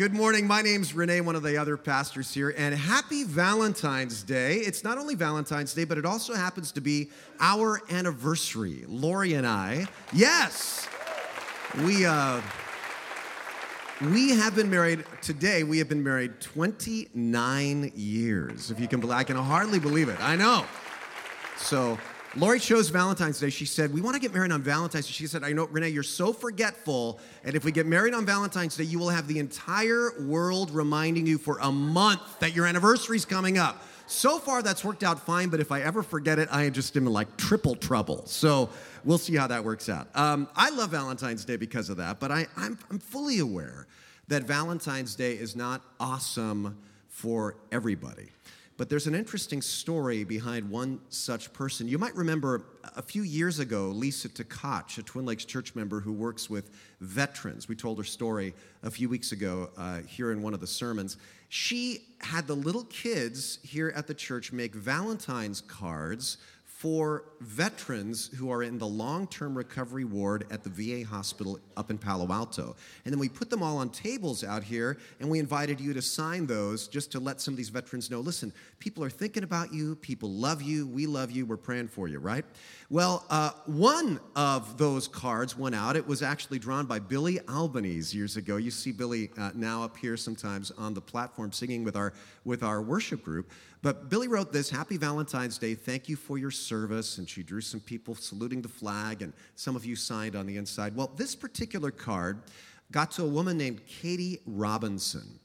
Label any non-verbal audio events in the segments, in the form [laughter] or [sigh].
Good morning. My name's Renee, one of the other pastors here, and happy Valentine's Day. It's not only Valentine's Day, but it also happens to be our anniversary. Lori and I, yes, we uh, we have been married today. We have been married 29 years. If you can I can hardly believe it. I know. So Lori chose Valentine's Day. She said, We want to get married on Valentine's Day. She said, I know, Renee, you're so forgetful. And if we get married on Valentine's Day, you will have the entire world reminding you for a month that your anniversary's coming up. So far, that's worked out fine, but if I ever forget it, I just am in like triple trouble. So we'll see how that works out. Um, I love Valentine's Day because of that, but I, I'm, I'm fully aware that Valentine's Day is not awesome for everybody. But there's an interesting story behind one such person. You might remember a few years ago, Lisa Tkach, a Twin Lakes church member who works with veterans. We told her story a few weeks ago uh, here in one of the sermons. She had the little kids here at the church make Valentine's cards for veterans who are in the long term recovery ward at the VA hospital up in Palo Alto. And then we put them all on tables out here, and we invited you to sign those just to let some of these veterans know listen, people are thinking about you, people love you, we love you, we're praying for you, right? Well, uh, one of those cards went out. It was actually drawn by Billy Albanese years ago. You see Billy uh, now up here sometimes on the platform singing with our, with our worship group. But Billy wrote this Happy Valentine's Day. Thank you for your service. Service and she drew some people saluting the flag, and some of you signed on the inside. Well, this particular card got to a woman named Katie Robinson.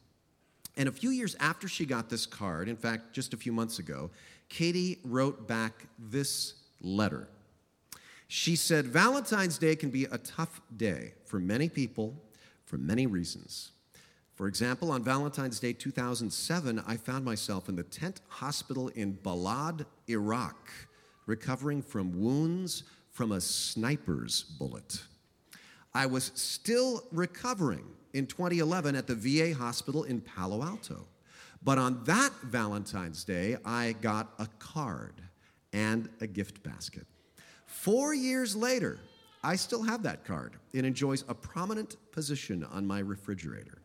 And a few years after she got this card, in fact, just a few months ago, Katie wrote back this letter. She said, Valentine's Day can be a tough day for many people for many reasons. For example, on Valentine's Day 2007, I found myself in the tent hospital in Balad, Iraq, recovering from wounds from a sniper's bullet. I was still recovering in 2011 at the VA hospital in Palo Alto. But on that Valentine's Day, I got a card and a gift basket. Four years later, I still have that card. It enjoys a prominent position on my refrigerator.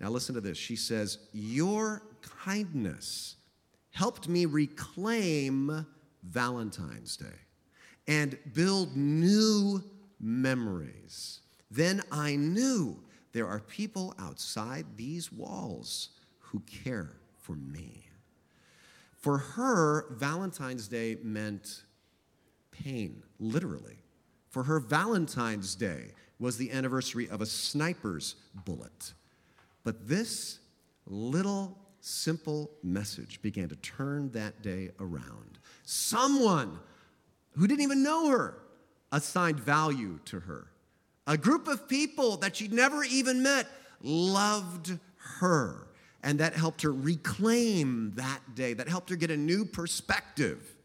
Now, listen to this. She says, Your kindness helped me reclaim Valentine's Day and build new memories. Then I knew there are people outside these walls who care for me. For her, Valentine's Day meant pain, literally. For her, Valentine's Day was the anniversary of a sniper's bullet. But this little simple message began to turn that day around. Someone who didn't even know her assigned value to her. A group of people that she'd never even met loved her. And that helped her reclaim that day, that helped her get a new perspective.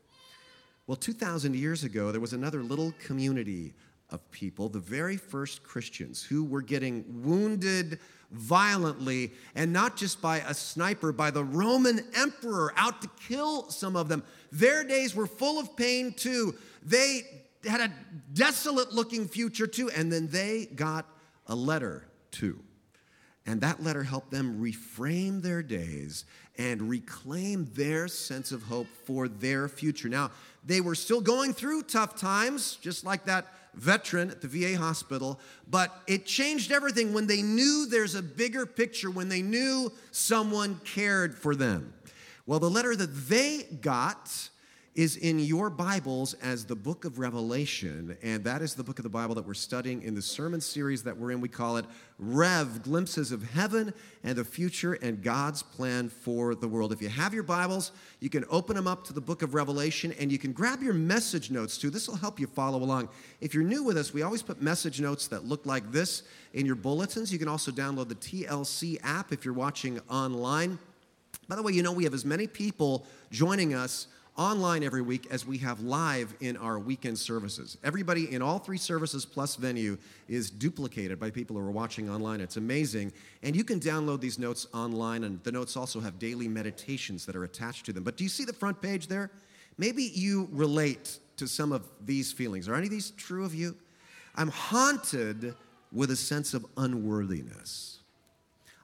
Well, 2,000 years ago, there was another little community of people, the very first Christians, who were getting wounded violently, and not just by a sniper, by the Roman emperor out to kill some of them. Their days were full of pain too. They had a desolate looking future too, and then they got a letter too. And that letter helped them reframe their days and reclaim their sense of hope for their future. Now, they were still going through tough times, just like that veteran at the VA hospital, but it changed everything when they knew there's a bigger picture, when they knew someone cared for them. Well, the letter that they got is in your Bibles as the book of Revelation, and that is the book of the Bible that we're studying in the sermon series that we're in. We call it Rev Glimpses of Heaven and the Future and God's Plan for the World. If you have your Bibles, you can open them up to the book of Revelation and you can grab your message notes too. This will help you follow along. If you're new with us, we always put message notes that look like this in your bulletins. You can also download the TLC app if you're watching online. By the way, you know we have as many people joining us online every week as we have live in our weekend services. Everybody in all three services plus venue is duplicated by people who are watching online. It's amazing. And you can download these notes online, and the notes also have daily meditations that are attached to them. But do you see the front page there? Maybe you relate to some of these feelings. Are any of these true of you? I'm haunted with a sense of unworthiness.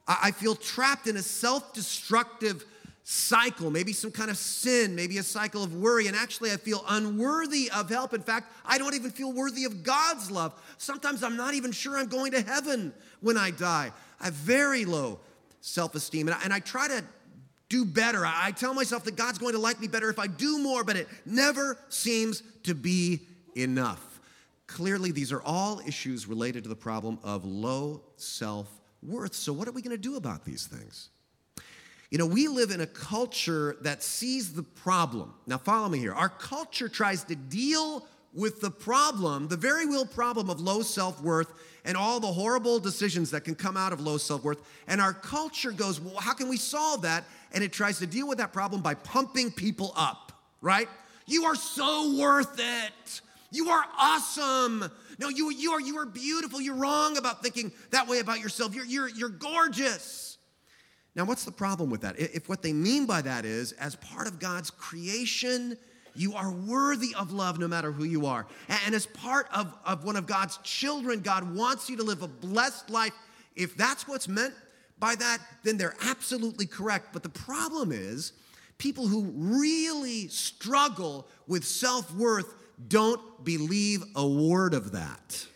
I feel trapped in a self destructive cycle, maybe some kind of sin, maybe a cycle of worry, and actually I feel unworthy of help. In fact, I don't even feel worthy of God's love. Sometimes I'm not even sure I'm going to heaven when I die. I have very low self esteem, and, and I, try to do better. I, I tell myself that God's going to like me better if I do more, but it never seems to be enough. Clearly, these are all issues related to the problem of low self worth. So, what are we going to do about these things? You know, we live in a culture that sees the problem. Now, follow me here. Our culture tries to deal with the problem, the very real problem of low self worth and all the horrible decisions that can come out of low self worth. And our culture goes, well, how can we solve that? And it tries to deal with that problem by pumping people up, right? You are so worth it. You are awesome. No, you, you, are, you are beautiful. You're wrong about thinking that way about yourself. You're, you're, you're gorgeous. Now, what's the problem with that? If what they mean by that is, as part of God's creation, you are worthy of love no matter who you are. And as part of, of one of God's children, God wants you to live a blessed life. If that's what's meant by that, then they're absolutely correct. But the problem is, people who really struggle with self worth don't believe a word of that.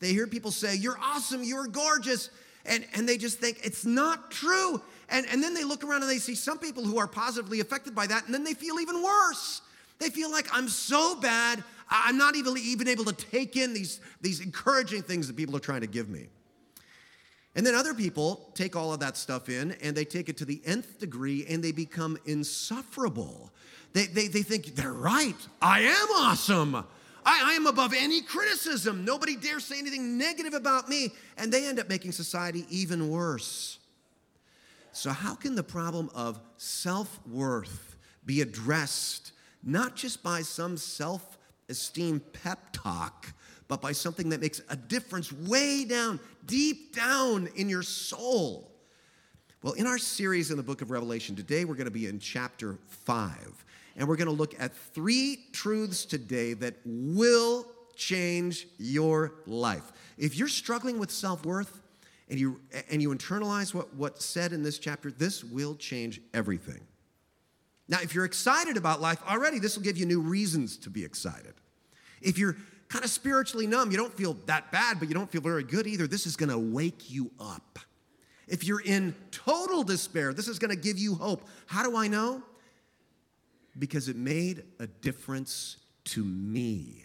They hear people say, You're awesome, you're gorgeous, and, and they just think it's not true. And, and then they look around and they see some people who are positively affected by that, and then they feel even worse. They feel like I'm so bad, I'm not even, even able to take in these, these encouraging things that people are trying to give me. And then other people take all of that stuff in and they take it to the nth degree and they become insufferable. They, they, they think they're right. I am awesome. I, I am above any criticism. Nobody dares say anything negative about me. And they end up making society even worse. So, how can the problem of self worth be addressed not just by some self esteem pep talk, but by something that makes a difference way down, deep down in your soul? Well, in our series in the book of Revelation, today we're going to be in chapter 5. And we're going to look at three truths today that will change your life. If you're struggling with self worth and you, and you internalize what, what's said in this chapter, this will change everything. Now, if you're excited about life already, this will give you new reasons to be excited. If you're kind of spiritually numb, you don't feel that bad, but you don't feel very good either, this is going to wake you up. If you're in total despair, this is going to give you hope. How do I know? Because it made a difference to me.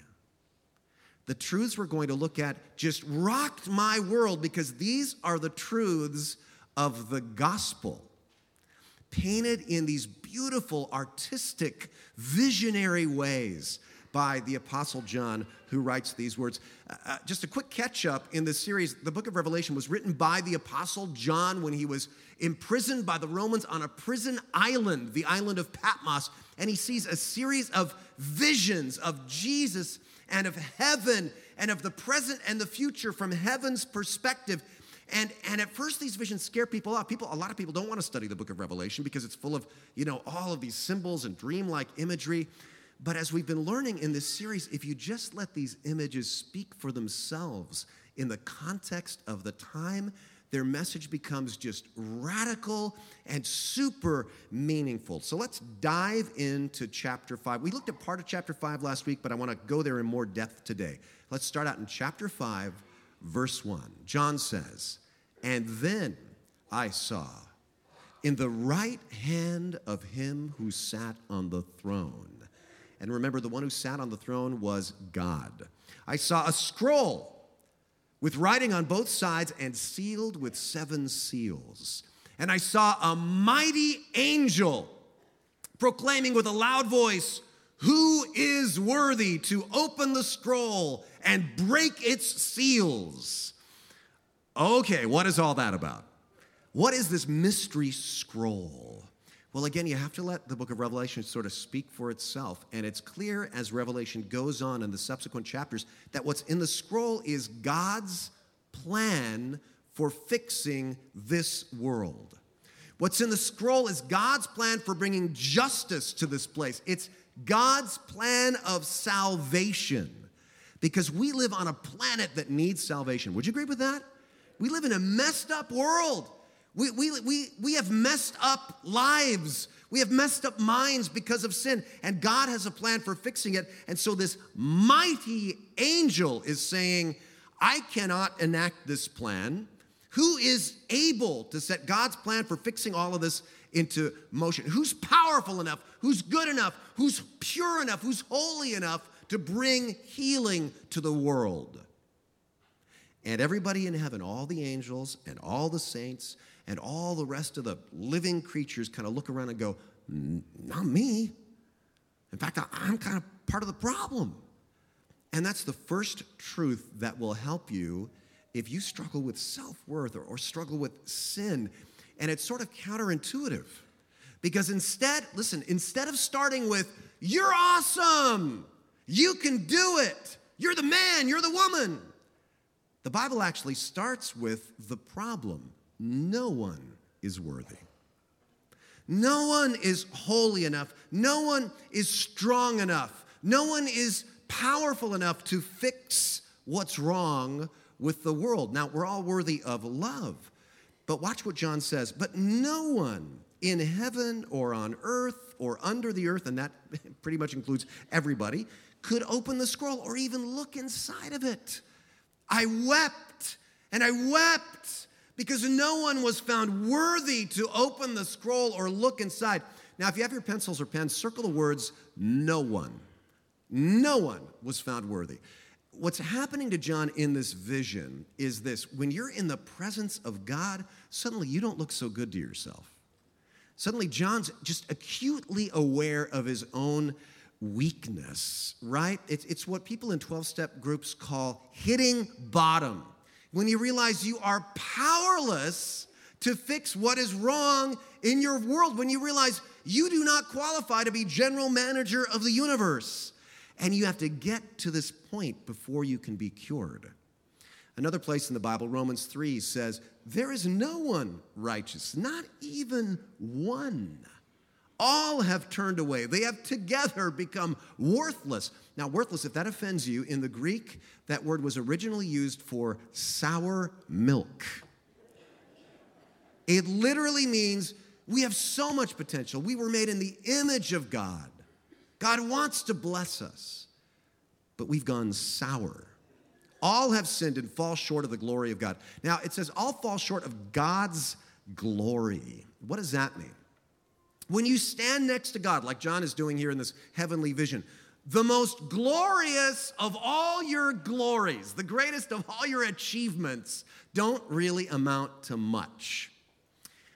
The truths we're going to look at just rocked my world because these are the truths of the gospel, painted in these beautiful, artistic, visionary ways by the Apostle John, who writes these words. Uh, uh, just a quick catch up in this series the book of Revelation was written by the Apostle John when he was imprisoned by the Romans on a prison island, the island of Patmos. And he sees a series of visions of Jesus and of heaven and of the present and the future from heaven's perspective. And, and at first, these visions scare people off. People, a lot of people don't want to study the book of Revelation because it's full of, you know, all of these symbols and dreamlike imagery. But as we've been learning in this series, if you just let these images speak for themselves in the context of the time, their message becomes just radical and super meaningful. So let's dive into chapter 5. We looked at part of chapter 5 last week, but I want to go there in more depth today. Let's start out in chapter 5, verse 1. John says, And then I saw in the right hand of him who sat on the throne and remember, the one who sat on the throne was God. I saw a scroll with writing on both sides and sealed with seven seals. And I saw a mighty angel proclaiming with a loud voice, Who is worthy to open the scroll and break its seals? Okay, what is all that about? What is this mystery scroll? Well, again, you have to let the book of Revelation sort of speak for itself. And it's clear as Revelation goes on in the subsequent chapters that what's in the scroll is God's plan for fixing this world. What's in the scroll is God's plan for bringing justice to this place. It's God's plan of salvation because we live on a planet that needs salvation. Would you agree with that? We live in a messed up world. We, we, we, we have messed up lives. We have messed up minds because of sin, and God has a plan for fixing it. And so, this mighty angel is saying, I cannot enact this plan. Who is able to set God's plan for fixing all of this into motion? Who's powerful enough? Who's good enough? Who's pure enough? Who's holy enough to bring healing to the world? And everybody in heaven, all the angels and all the saints and all the rest of the living creatures kind of look around and go, Not me. In fact, I'm kind of part of the problem. And that's the first truth that will help you if you struggle with self worth or, or, struggle with sin. And it's sort of counterintuitive because instead, listen, instead of starting with, You're awesome, you can do it, you're the man, you're the woman, the Bible actually starts with the problem no one is worthy. No one is holy enough. No one is strong enough. No one is powerful enough to fix what's wrong with the world. Now, we're all worthy of love. But watch what John says. But no one in heaven or on earth or under the earth, and that [laughs] pretty much includes everybody, could open the scroll or even look inside of it. I wept and I wept because no one was found worthy to open the scroll or look inside. Now, if you have your pencils or pens, circle the words no one. No one was found worthy. What's happening to John in this vision is this when you're in the presence of God, suddenly you don't look so good to yourself. Suddenly, John's just acutely aware of his own weakness, right? It's, it's what people in 12 step groups call hitting bottom. When you realize you are powerless to fix what is wrong in your world, when you realize you do not qualify to be general manager of the universe. And you have to get to this point before you can be cured. Another place in the Bible, Romans 3, says, There is no one righteous, not even one. All have turned away. They have together become worthless. Now, worthless, if that offends you, in the Greek, that word was originally used for sour milk. It literally means we have so much potential. We were made in the image of God. God wants to bless us, but we've gone sour. All have sinned and fall short of the glory of God. Now, it says all fall short of God's glory. What does that mean? When you stand next to God, like John is doing here in this heavenly vision, the most glorious of all your glories, the greatest of all your achievements, don't really amount to much.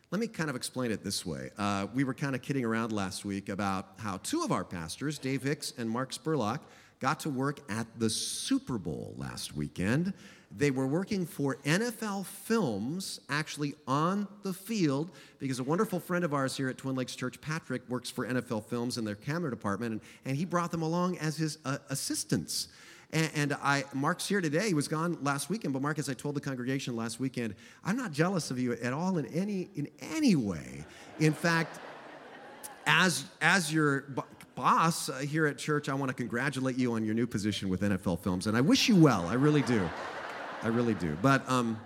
Let me kind of explain it this way. Uh, we were kind of kidding around last week about how two of our pastors, Dave Hicks and Mark Spurlock, got to work at the Super Bowl last weekend. They were working for NFL Films actually on the field because a wonderful friend of ours here at Twin Lakes Church, Patrick, works for NFL Films in their camera department, and, and he brought them along as his uh, assistants. And, I, Mark's here today. He was gone last weekend, but Mark, as I told the congregation last weekend, I'm not jealous of you at all in any in any way. In fact, as as your boss uh, here at church, I want to congratulate you on your new position with NFL Films, and I wish you well. I really do. I really do. But um,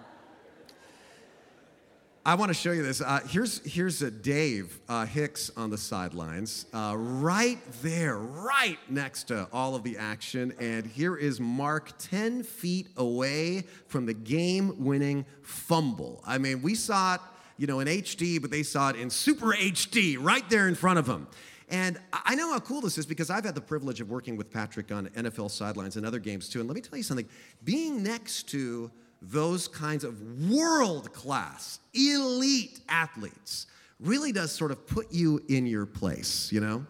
I want to show you this. Uh, here's here's a Dave uh, Hicks on the sidelines, uh, right there, right next to all of the action. And here is Mark 10 feet away from the game-winning fumble. I mean, we saw it, you know, in HD, but they saw it in super HD right there in front of them. And I know how cool this is because I've had the privilege of working with Patrick on NFL sidelines and other games too. And let me tell you something being next to those kinds of world class, elite athletes really does sort of put you in your place, you know?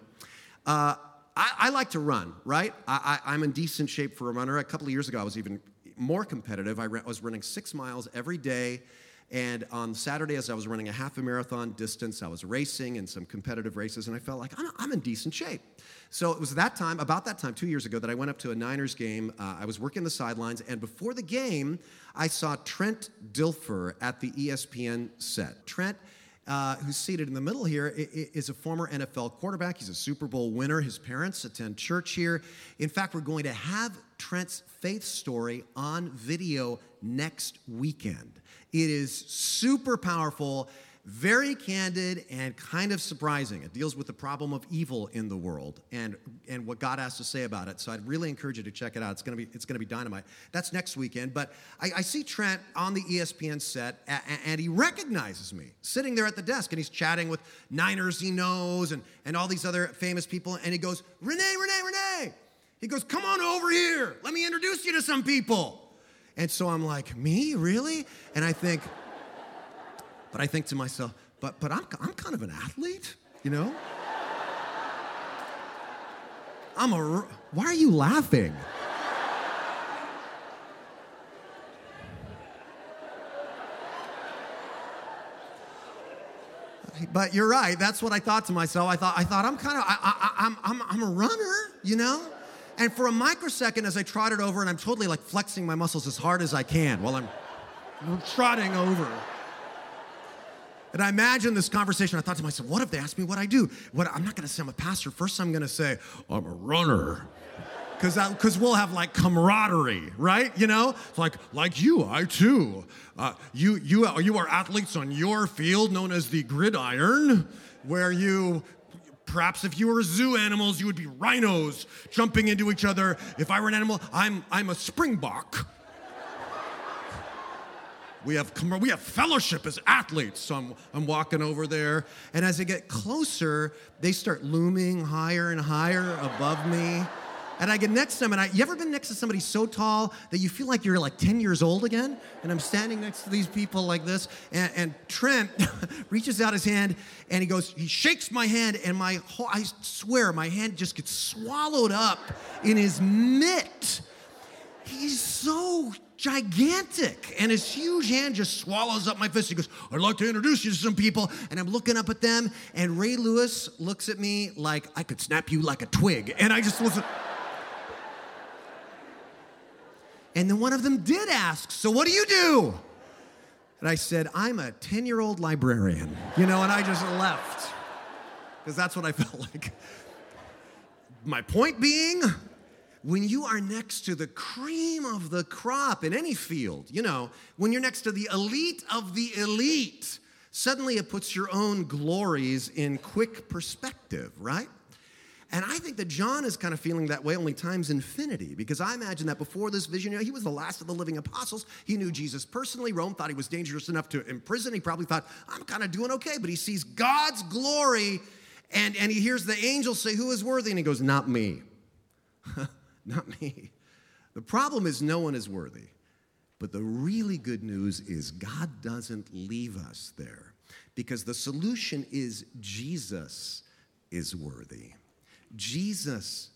Uh, I, I, like to run, right? I, am in decent shape for a runner. A couple of years ago, I was even more competitive. I, was running six miles every day and on Saturday, as I was running a half a marathon distance, I was racing in some competitive races, and I felt like I'm, I'm in decent shape. So it was that time, about that time, two years ago, that I went up to a Niners game. Uh, I was working the sidelines, and before the game, I saw Trent Dilfer at the ESPN set. Trent, uh, who's seated in the middle here, is a former NFL quarterback. He's a Super Bowl winner. His parents attend church here. In fact, we're going to have Trent's faith story on video next weekend. It is super powerful, very candid, and kind of surprising. It deals with the problem of evil in the world and, and what God has to say about it. So I'd really encourage you to check it out. It's gonna be, it's gonna be dynamite. That's next weekend. But I, I see Trent on the ESPN set, and, and he recognizes me sitting there at the desk, and he's chatting with Niners he knows and, and all these other famous people. And he goes, Renee, Renee, Renee. He goes, Come on over here. Let me introduce you to some people. And so I'm like, Me? Really? And I think, but I think to myself, but, but I'm, I'm kind of an athlete, you know? I'm a, why are you laughing? But you're right. That's what I thought to myself. I thought, I thought I'm kind of, I, I, I'm, I'm, I'm a runner, you know? And for a microsecond, as I trotted over, and I'm totally like flexing my muscles as hard as I can while I'm trotting over. And I imagine this conversation. I thought to myself, what if they ask me what I do? What, I'm not to say I'm a pastor. First, I'm to say, I'm a runner. Because we'll have like camaraderie, right? You know, like like you, I too. Uh, you you you are athletes on your field, known as the gridiron, where you Perhaps if you were zoo animals, you would be rhinos jumping into each other. If I were an animal, I'm, I'm a springbok. We have, we have fellowship as athletes. So I'm, I'm walking over there. And as I get closer, they start looming higher and higher above me. And I get next to him, and I, you ever been next to somebody so tall that you feel like you're like 10 years old again? And I'm standing next to these people like this, and, and Trent [laughs] reaches out his hand, and he goes, he shakes my hand, and my whole, I swear, my hand just gets swallowed up in his mitt. He's so gigantic. And his huge hand just swallows up my fist. He goes, I'd like to introduce you to some people. And I'm looking up at them, and Ray Lewis looks at me like I could snap you like a twig. And I just wasn't. And then one of them did ask, So what do you do? And I said, I'm a 10 year old librarian, you know, and I just left because that's what I [laughs] felt like. My point being, when you are next to the cream of the crop in any field, you know, when you're next to the elite of the elite, suddenly it puts your own glories in quick perspective, right? And I think that John is kind of feeling that way only times infinity because I imagine that before this vision, you know, he was the last of the living apostles. He knew Jesus personally. Rome thought he was dangerous enough to imprison. He probably thought, I'm kind of doing okay. But he sees God's glory and, and he hears the angels say, Who is worthy? And he goes, Not me. [laughs] Not me. The problem is, no one is worthy. But the really good news is, God doesn't leave us there because the solution is Jesus is worthy. Jesus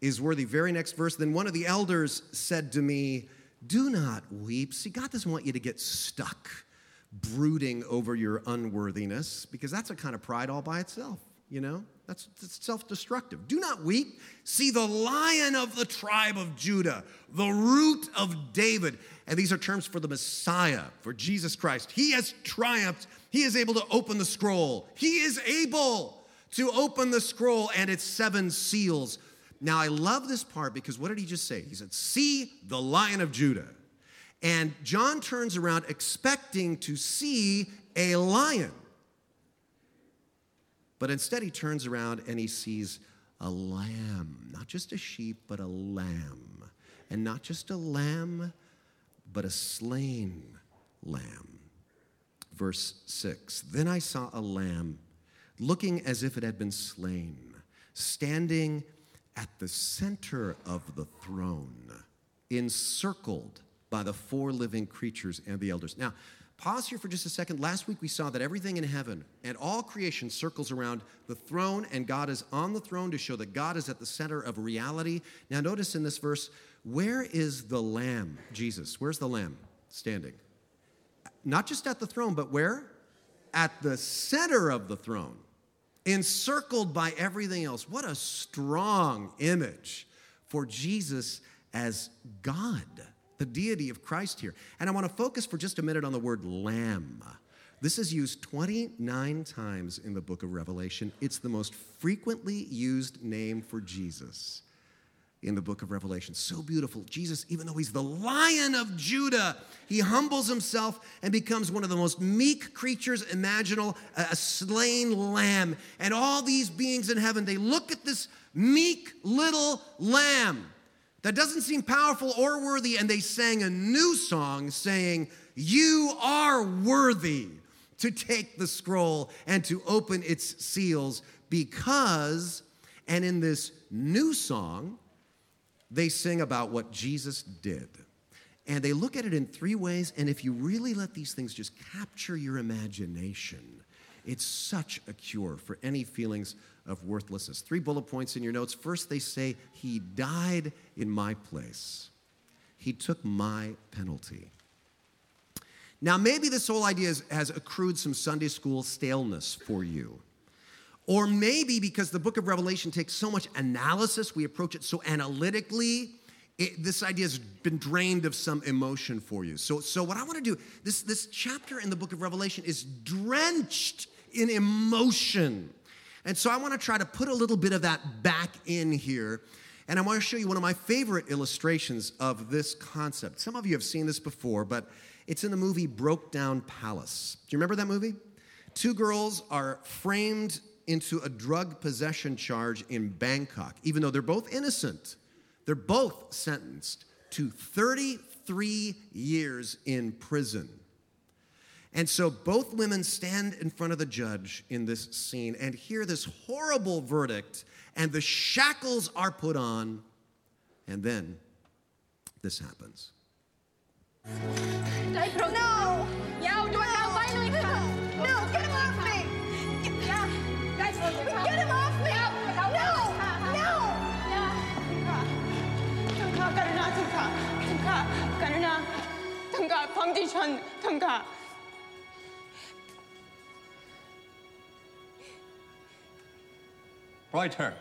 is worthy. Very next verse. Then one of the elders said to me, Do not weep. See, God doesn't want you to get stuck brooding over your unworthiness because that's a kind of pride all by itself, you know? That's, self destructive. Do not weep. See the lion of the tribe of Judah, the root of David. And these are terms for the Messiah, for Jesus Christ. He has triumphed. He is able to open the scroll. He is able to open the scroll and its seven seals. Now, I love this part because what did he just say? He said, See the lion of Judah. And John turns around expecting to see a lion. But instead, he turns around and he sees a lamb, not just a sheep, but a lamb. And not just a lamb, but a slain lamb. Verse 6 Then I saw a lamb looking as if it had been slain, standing at the center of the throne, encircled by the four living creatures and the elders. Now, pause here for just a second. Last week we saw that everything in heaven and all creation circles around the throne, and God is on the throne to show that God is at the center of reality. Now, notice in this verse, where is the Lamb, Jesus? Where's the Lamb standing? Not just at the throne, but where? At the center of the throne encircled by everything else. What a strong image for Jesus as God, the deity of Christ here. And I want to focus for just a minute on the word lamb. This is used 29 times in the book of Revelation. It's the most frequently used name for Jesus. In the book of Revelation. So beautiful. Jesus, even though he's the lion of Judah, he humbles himself and becomes one of the most meek creatures imaginable, a slain lamb. And all these beings in heaven, they look at this meek little lamb that doesn't seem powerful or worthy, and they sang a new song saying, You are worthy to take the scroll and to open its seals because, and in this new song, they sing about what Jesus did. And they look at it in three ways, and if you really let these things just capture your imagination, it's such a cure for any feelings of worthlessness. Three bullet points in your notes. First, they say, He died in my place, He took my penalty. Now, maybe this whole idea has accrued some Sunday school staleness for you. Or maybe because the book of Revelation takes so much analysis, we approach it so analytically, it, this idea has been drained of some emotion for you. So, so what I want to do, this, this chapter in the book of Revelation is drenched in emotion. And so I want to try to put a little bit of that back in here. And I want to show you one of my favorite illustrations of this concept. Some of you have seen this before, but it's in the movie Brokedown Palace. Do you remember that movie? Two girls are framed into a drug possession charge in Bangkok, even though they're both innocent. They're both sentenced to 33 years in prison. And so both women stand in front of the judge in this scene and hear this horrible verdict, and the shackles are put on, and then this happens. No! No! Get him off me! 통과 파운데이션 통과 Right her.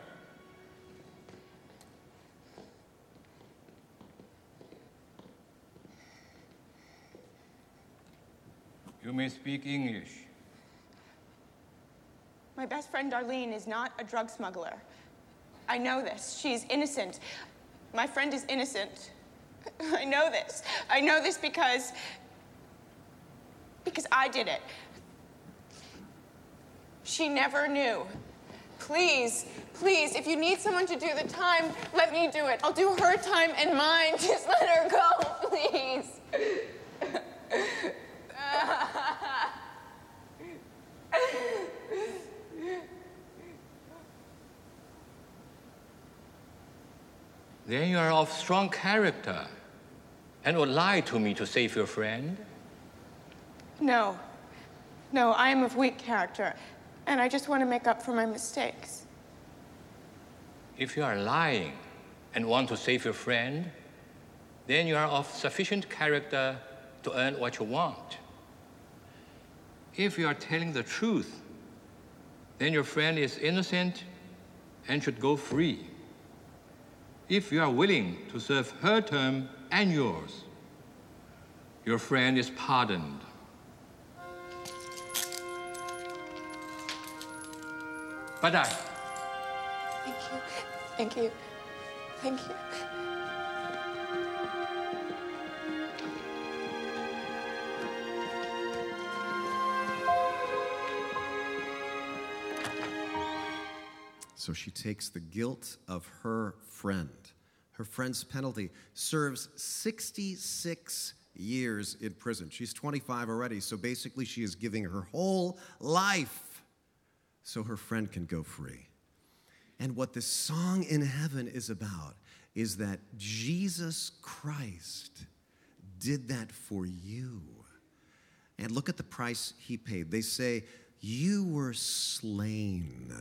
You may speak English. My best friend Darlene is not a drug smuggler. I know this. She's innocent. My friend is innocent. [laughs] I know this. I know this because. because I did it. She never knew. Please, please, if you need someone to do the time, let me do it. I'll do her time and mine. [laughs] Just let her go, [laughs] please. Then you are of strong character and would lie to me to save your friend? No. No, I am of weak character, and I just want to make up for my mistakes. If you are lying and want to save your friend, then you are of sufficient character to earn what you want. If you are telling the truth, then your friend is innocent and should go free. If you are willing to serve her term and yours, your friend is pardoned. Bye bye. Thank you. Thank you. Thank you. So she takes the guilt of her friend. Her friend's penalty serves 66 years in prison. She's 25 already, so basically she is giving her whole life so her friend can go free. And what this song in heaven is about is that Jesus Christ did that for you. And look at the price he paid. They say, You were slain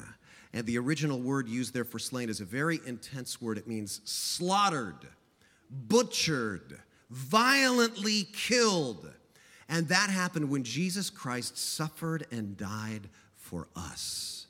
and the original word used there for slain is a very intense word. It means slaughtered, butchered, violently killed. And that happened when Jesus Christ suffered and died for us.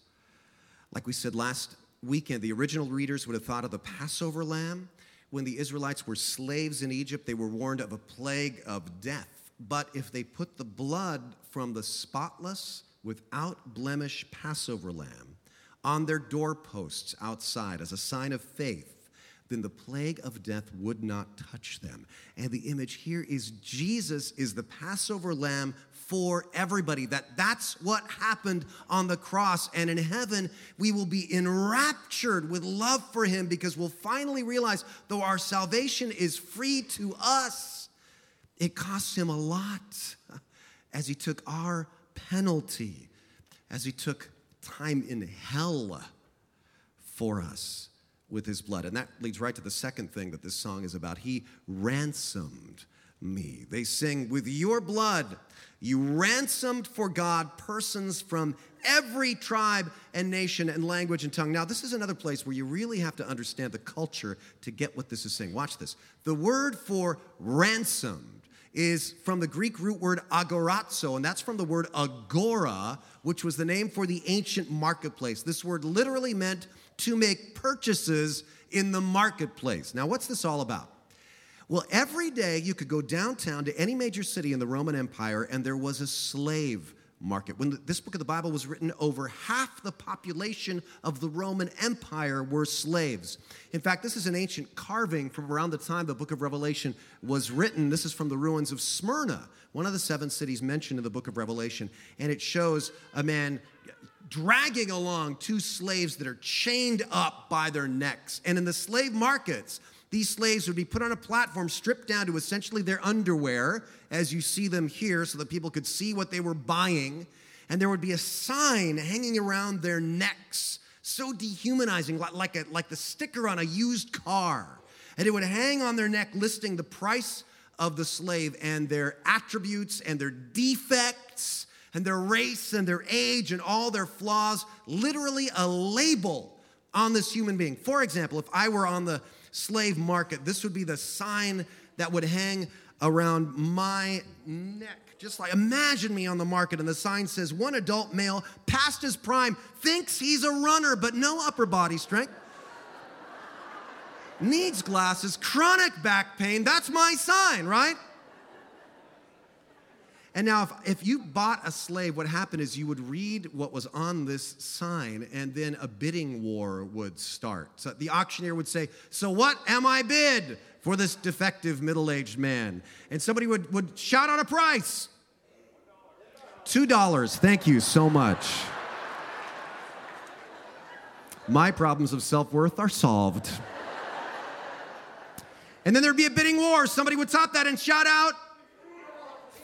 Like we said last weekend, the original readers would have thought of the Passover lamb. When the Israelites were slaves in Egypt, they were warned of a plague of death. But if they put the blood from the spotless, without blemish Passover lamb on their doorposts outside as a sign of faith, then the plague of death would not touch them. And the image here is Jesus is the Passover lamb for everybody. That that's what happened on the cross. And in heaven, we will be enraptured with love for him because we'll finally realize though our salvation is free to us, it costs him a lot [laughs] as he took our penalty, as he took time in hell for us with his blood. And that leads right to the second thing that this song is about. He ransomed me. They sing, With your blood, you ransomed for God persons from every tribe and nation and language and tongue. Now, this is another place where you really have to understand the culture to get what this is saying. Watch this. The word for ransomed is from the Greek root word agorazo, and that's from the word agora, which was the name for the ancient marketplace. This word literally meant to make purchases in the marketplace. Now, what's this all about? Well, every day you could go downtown to any major city in the Roman Empire, and there was a slave market. When this book of the Bible was written, over half the population of the Roman Empire were slaves. In fact, this is an ancient carving from around the time the book of Revelation was written. This is from the ruins of Smyrna, one of the seven cities mentioned in the book of Revelation. And it shows a man dragging along two slaves that are chained up by their necks. And in the slave markets, these slaves would be put on a platform, stripped down to essentially their underwear, as you see them here, so that people could see what they were buying. And there would be a sign hanging around their necks, so dehumanizing, like, a, like the sticker on a used car. And it would hang on their neck, listing the price of the slave and their attributes and their defects and their race and their age and all their flaws. Literally, a label on this human being. For example, if I were on the slave market. This would be the sign that would hang around my neck. Just like imagine me on the market, and the sign says, One adult male past his prime thinks he's a runner, but no upper body strength. [laughs] Needs glasses, chronic back pain. That's my sign, right? And now, if, if you bought a slave, what happened is you would read what was on this sign, and then a bidding war would start. So the auctioneer would say, So, what am I bid for this defective middle aged man? And somebody would, would shout out a price $2. Thank you so much. My problems of self worth are solved. And then there'd be a bidding war. Somebody would top that and shout out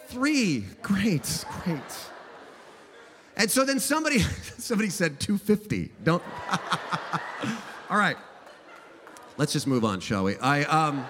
Three. Great, great. And so then somebody [laughs] somebody said 250. Don't [laughs] All right. Let's just move on, shall we? I um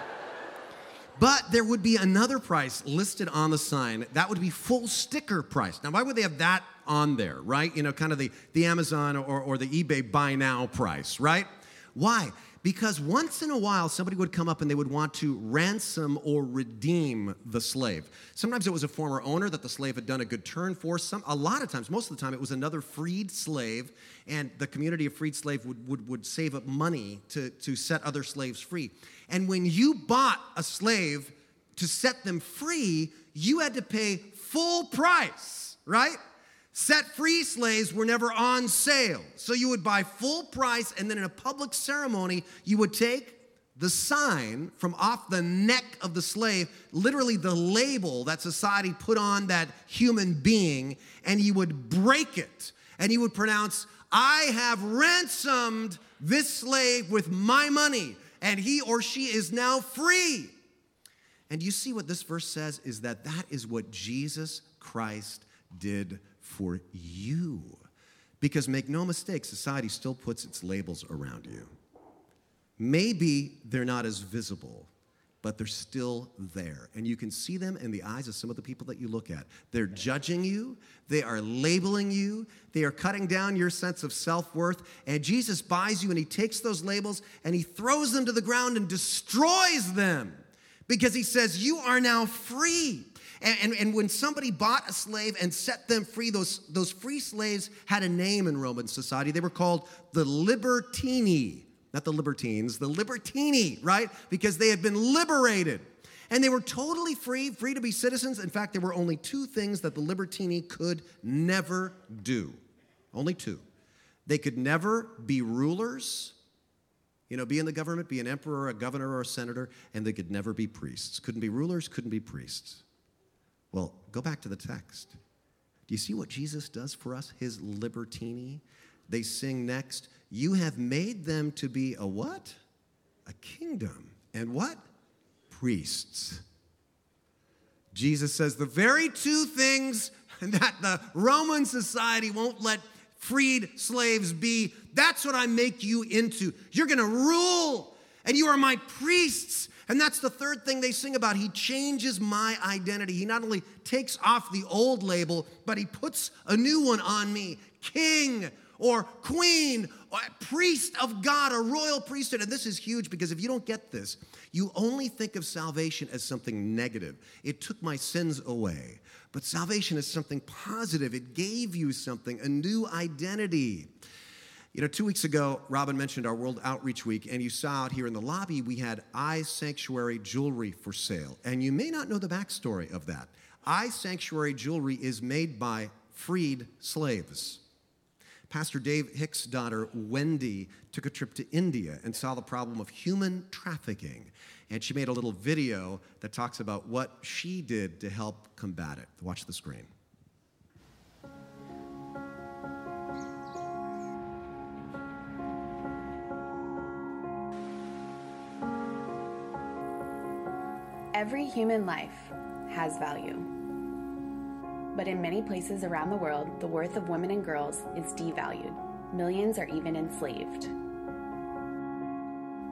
but there would be another price listed on the sign. That would be full sticker price. Now, why would they have that on there, right? You know, kind of the, the Amazon or, or the eBay buy now price, right? Why? Because once in a while, somebody would come up and they would want to ransom or redeem the slave. Sometimes it was a former owner that the slave had done a good turn for. Some, a lot of times, most of the time, it was another freed slave, and the community of freed slave would, would, would save up money to, to set other slaves free. And when you bought a slave to set them free, you had to pay full price, right? Set free slaves were never on sale. So you would buy full price, and then in a public ceremony, you would take the sign from off the neck of the slave, literally the label that society put on that human being, and you would break it. And you would pronounce, I have ransomed this slave with my money, and he or she is now free. And you see what this verse says is that that is what Jesus Christ did for you. Because make no mistake, society still puts its labels around you. Maybe they're not as visible, but they're still there. And you can see them in the eyes of some of the people that you look at. They're judging you, they are labeling you, they are cutting down your sense of self worth. And Jesus buys you and he takes those labels and he throws them to the ground and destroys them because he says, You are now free. And, and, and, when somebody bought a slave and set them free, those, those free slaves had a name in Roman society. They were called the libertini, not the libertines, the libertini, right? Because they had been liberated. And they were totally free, free to be citizens. In fact, there were only two things that the libertini could never do. Only two. They could never be rulers, You know, be in the government, be an emperor, a governor, or a senator, and they could never be priests. Couldn't be rulers, couldn't be priests. Well, go back to the text. Do you see what Jesus does for us? His libertini. They sing next, You have made them to be a what? A kingdom. And what? Priests. Jesus says the very two things [laughs] that the Roman society won't let freed slaves be, that's what I make you into. You're gonna rule, and you are my priests. And that's the third thing they sing about. He changes my identity. He not only takes off the old label, but he puts a new one on me king or queen or priest of God, a royal priesthood. And this is huge because if you don't get this, you only think of salvation as something negative. It took my sins away. But salvation is something positive, it gave you something, a new identity. You know, two weeks ago, Robin mentioned our World Outreach Week, and you saw out here in the lobby, we had iSanctuary jewelry for sale. And you may not know the backstory of that. iSanctuary jewelry is made by freed slaves. Pastor Dave Hicks' daughter, Wendy, took a trip to India and saw the problem of human trafficking. And she made a little video that talks about what she did to help combat it. Watch the screen. Every human life has value. But in many places around the world, the worth of women and girls is devalued. Millions are even enslaved.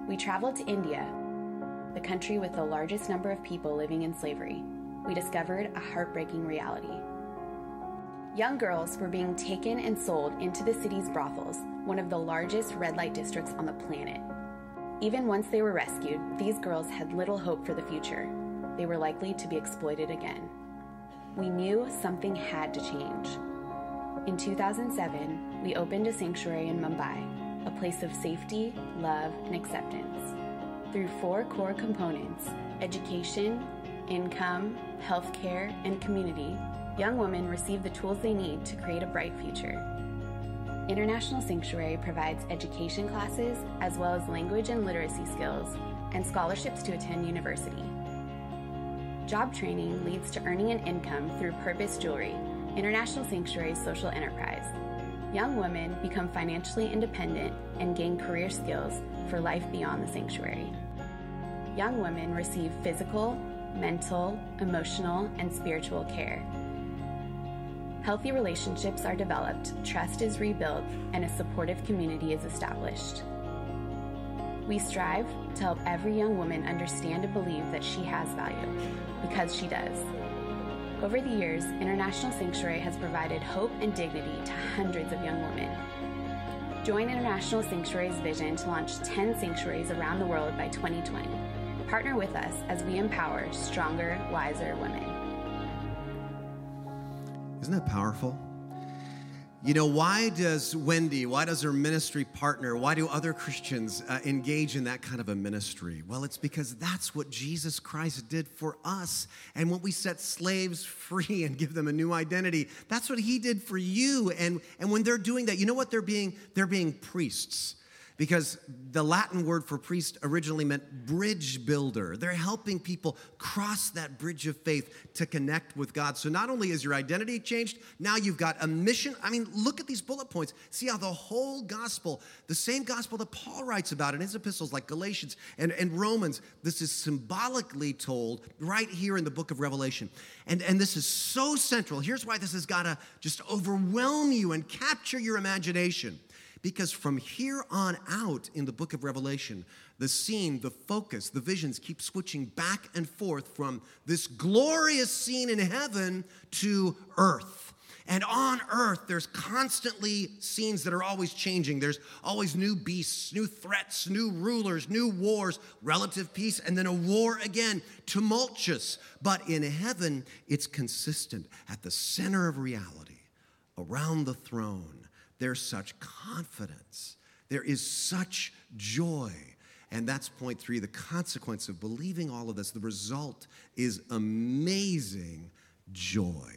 We traveled to India, the country with the largest number of people living in slavery. We discovered a heartbreaking reality. Young girls were being taken and sold into the city's brothels, one of the largest red light districts on the planet. Even once they were rescued, these girls had little hope for the future. They were likely to be exploited again. We knew something had to change. In 2007, we opened a sanctuary in Mumbai, a place of safety, love, and acceptance. Through four core components education, income, healthcare, and community young women receive the tools they need to create a bright future. International Sanctuary provides education classes as well as language and literacy skills and scholarships to attend university. Job training leads to earning an income through Purpose Jewelry, International Sanctuary's social enterprise. Young women become financially independent and gain career skills for life beyond the sanctuary. Young women receive physical, mental, emotional, and spiritual care. Healthy relationships are developed, trust is rebuilt, and a supportive community is established. We strive to help every young woman understand and believe that she has value, because she does. Over the years, International Sanctuary has provided hope and dignity to hundreds of young women. Join International Sanctuary's vision to launch 10 sanctuaries around the world by 2020. Partner with us as we empower stronger, wiser women. Isn't that powerful? You know, why does Wendy, why does her ministry partner, why do other Christians uh, engage in that kind of a ministry? Well, it's because that's what Jesus Christ did for us. And when we set slaves free and give them a new identity, that's what he did for you. And, and when they're doing that, you know what they're being? They're being priests because the Latin word for priest originally meant bridge builder. They're helping people cross that bridge of faith to connect with God. So not only is your identity changed, now you've got a mission. I mean, look at these bullet points. See how the whole gospel, the same gospel that Paul writes about in his epistles like Galatians and, and Romans, this is symbolically told right here in the book of Revelation. And, and this is so central. Here's why this has got to just overwhelm you and capture your imagination. Because from here on out in the book of Revelation, the scene, the focus, the visions keep switching back and forth from this glorious scene in heaven to earth. And on earth, there's constantly scenes that are always changing. There's always new beasts, new threats, new rulers, new wars, relative peace, and then a war again, tumultuous. But in heaven, it's consistent at the center of reality, around the throne there's such confidence. There is such joy. And that's point three the consequence of believing all of this. The result is amazing joy.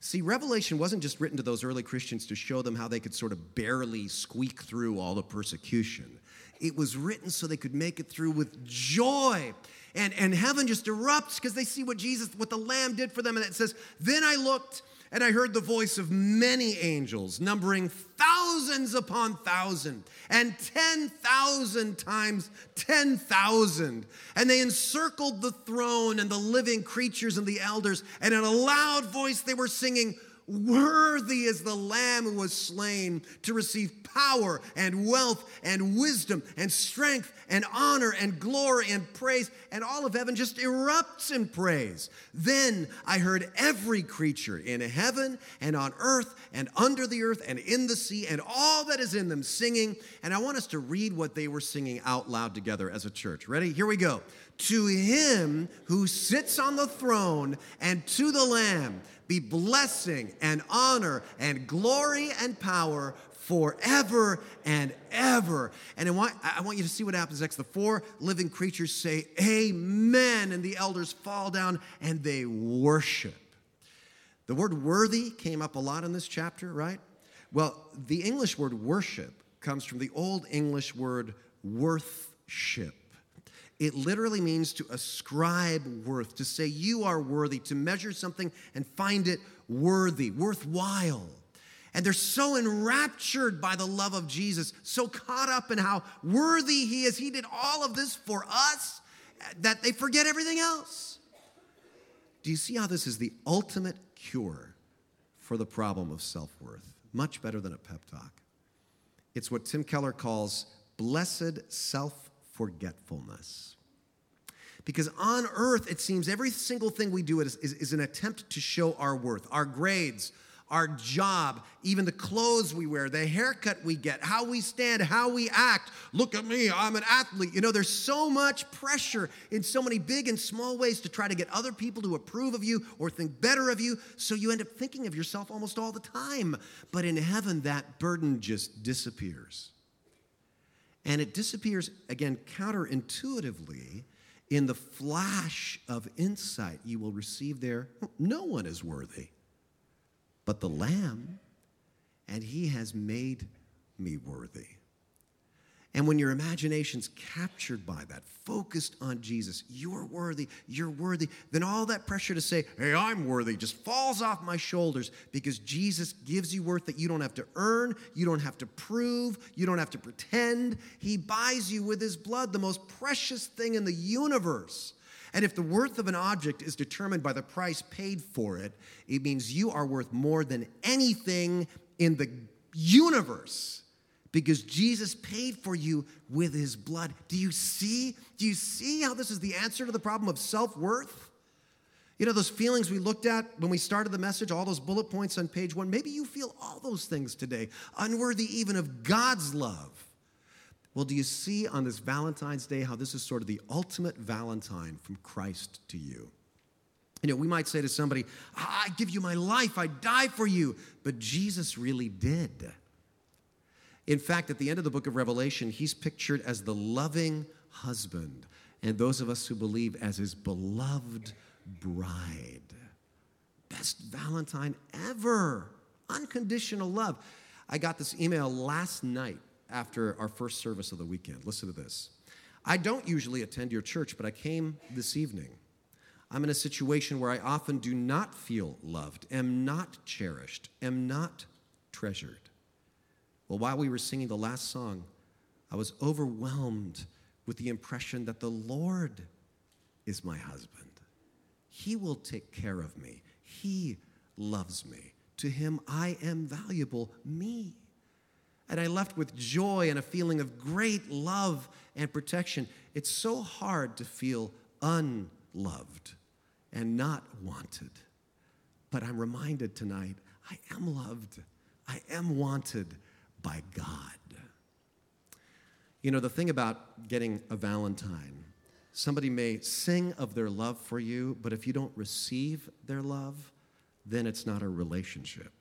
See, Revelation wasn't just written to those early Christians to show them how they could sort of barely squeak through all the persecution. It was written so they could make it through with joy. And, and heaven just erupts because they see what Jesus, what the Lamb did for them. And it says, Then I looked and I heard the voice of many angels, numbering thousands upon thousand, and 10,000 times 10,000. And they encircled the throne and the living creatures and the elders. And in a loud voice, they were singing, Worthy is the Lamb who was slain to receive power and wealth and wisdom and strength and honor and glory and praise. And all of heaven just erupts in praise. Then I heard every creature in heaven and on earth and under the earth and in the sea and all that is in them singing. And I want us to read what they were singing out loud together as a church. Ready? Here we go. To him who sits on the throne and to the Lamb be blessing and honor and glory and power forever and ever. And I want, I want you to see what happens next. The four living creatures say, Amen. And the elders fall down and they worship. The word worthy came up a lot in this chapter, right? Well, the English word worship comes from the Old English word worthship. It literally means to ascribe worth, to say you are worthy, to measure something and find it worthy, worthwhile. And they're so enraptured by the love of Jesus, so caught up in how worthy He is. He did all of this for us that they forget everything else. Do you see how this is the ultimate cure for the problem of self worth? Much better than a pep talk. It's what Tim Keller calls blessed self forgetfulness. Because on earth, it seems every single thing we do is, is, is, an attempt to show our worth, our grades, our job, even the clothes we wear, the haircut we get, how we stand, how we act. Look at me, I'm an athlete. You know, there's so much pressure in so many big and small ways to try to get other people to approve of you or think better of you. So you end up thinking of yourself almost all the time. But in heaven, that burden just disappears. And it disappears, again, counterintuitively, in the flash of insight you will receive there. No one is worthy but the Lamb, and He has made me worthy. And when your imagination's captured by that, focused on Jesus, you're worthy, you're worthy, then all that pressure to say, hey, I'm worthy, just falls off my shoulders because Jesus gives you worth that you don't have to earn, you don't have to prove, you don't have to pretend. He buys you with his blood, the most precious thing in the universe. And if the worth of an object is determined by the price paid for it, it means you are worth more than anything in the universe because Jesus paid for you with his blood. Do you see? Do you see how this is the answer to the problem of self worth? You know, those feelings we looked at when we started the message, all those bullet points on page one, maybe you feel all those things today, unworthy even of God's love. Well, do you see on this Valentine's Day how this is sort of the ultimate Valentine from Christ to you? You know, we might say to somebody, I give you my life, I die for you, but Jesus really did. In fact, at the end of the book of Revelation, he's pictured as the loving husband, and those of us who believe as his beloved bride. Best Valentine ever. Unconditional love. I got this email last night after our first service of the weekend. Listen to this. I don't usually attend your church, but I came this evening. I'm in a situation where I often do not feel loved, am not cherished, am not treasured. Well, while we were singing the last song, I was overwhelmed with the impression that the Lord is my husband. He will take care of me. He loves me. To him, I am valuable, me. And I left with joy and a feeling of great love and protection. It's so hard to feel unloved and not wanted. But I'm reminded tonight I am loved, I am wanted, by God. You know, the thing about getting a Valentine, somebody may sing of their love for you, but if you don't receive their love, then it's not a relationship.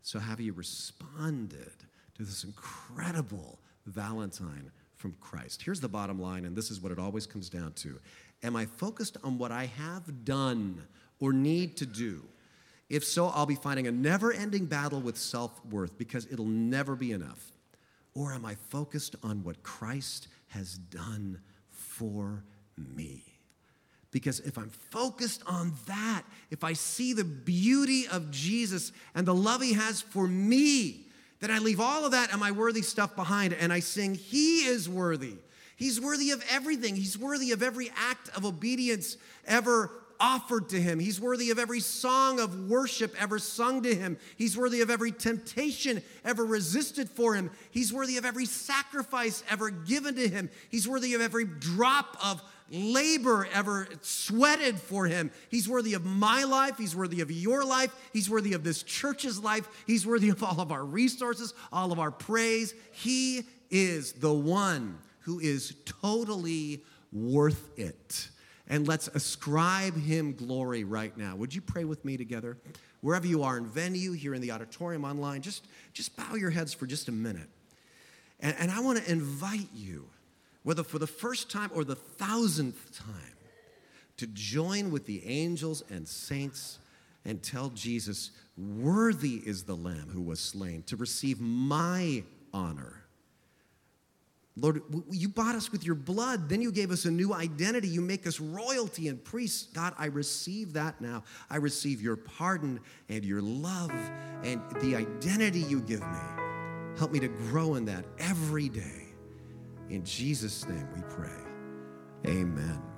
So, have you responded to this incredible Valentine from Christ? Here's the bottom line, and this is what it always comes down to Am I focused on what I have done or need to do? If so, I'll be fighting a never ending battle with self worth because it'll never be enough. Or am I focused on what Christ has done for me? Because if I'm focused on that, if I see the beauty of Jesus and the love he has for me, then I leave all of that and my worthy stuff behind and I sing, He is worthy. He's worthy of everything. He's worthy of every act of obedience ever offered to him. He's worthy of every song of worship ever sung to him. He's worthy of every temptation ever resisted for him. He's worthy of every sacrifice ever given to him. He's worthy of every drop of labor ever sweated for him. He's worthy of my life. He's worthy of your life. He's worthy of this church's life. He's worthy of all of our resources, all of our praise. He is the one who is totally worth it. And let's ascribe him glory right now. Would you pray with me together? Wherever you are in venue, here in the auditorium, online, just, just bow your heads for just a minute. And, and I want to invite you whether for the first time or the thousandth time, to join with the angels and saints and tell Jesus, Worthy is the Lamb who was slain to receive my honor. Lord, you bought us with your blood. Then you gave us a new identity. You make us royalty and priests. God, I receive that now. I receive your pardon and your love and the identity you give me. Help me to grow in that every day. In Jesus' name we pray. Amen.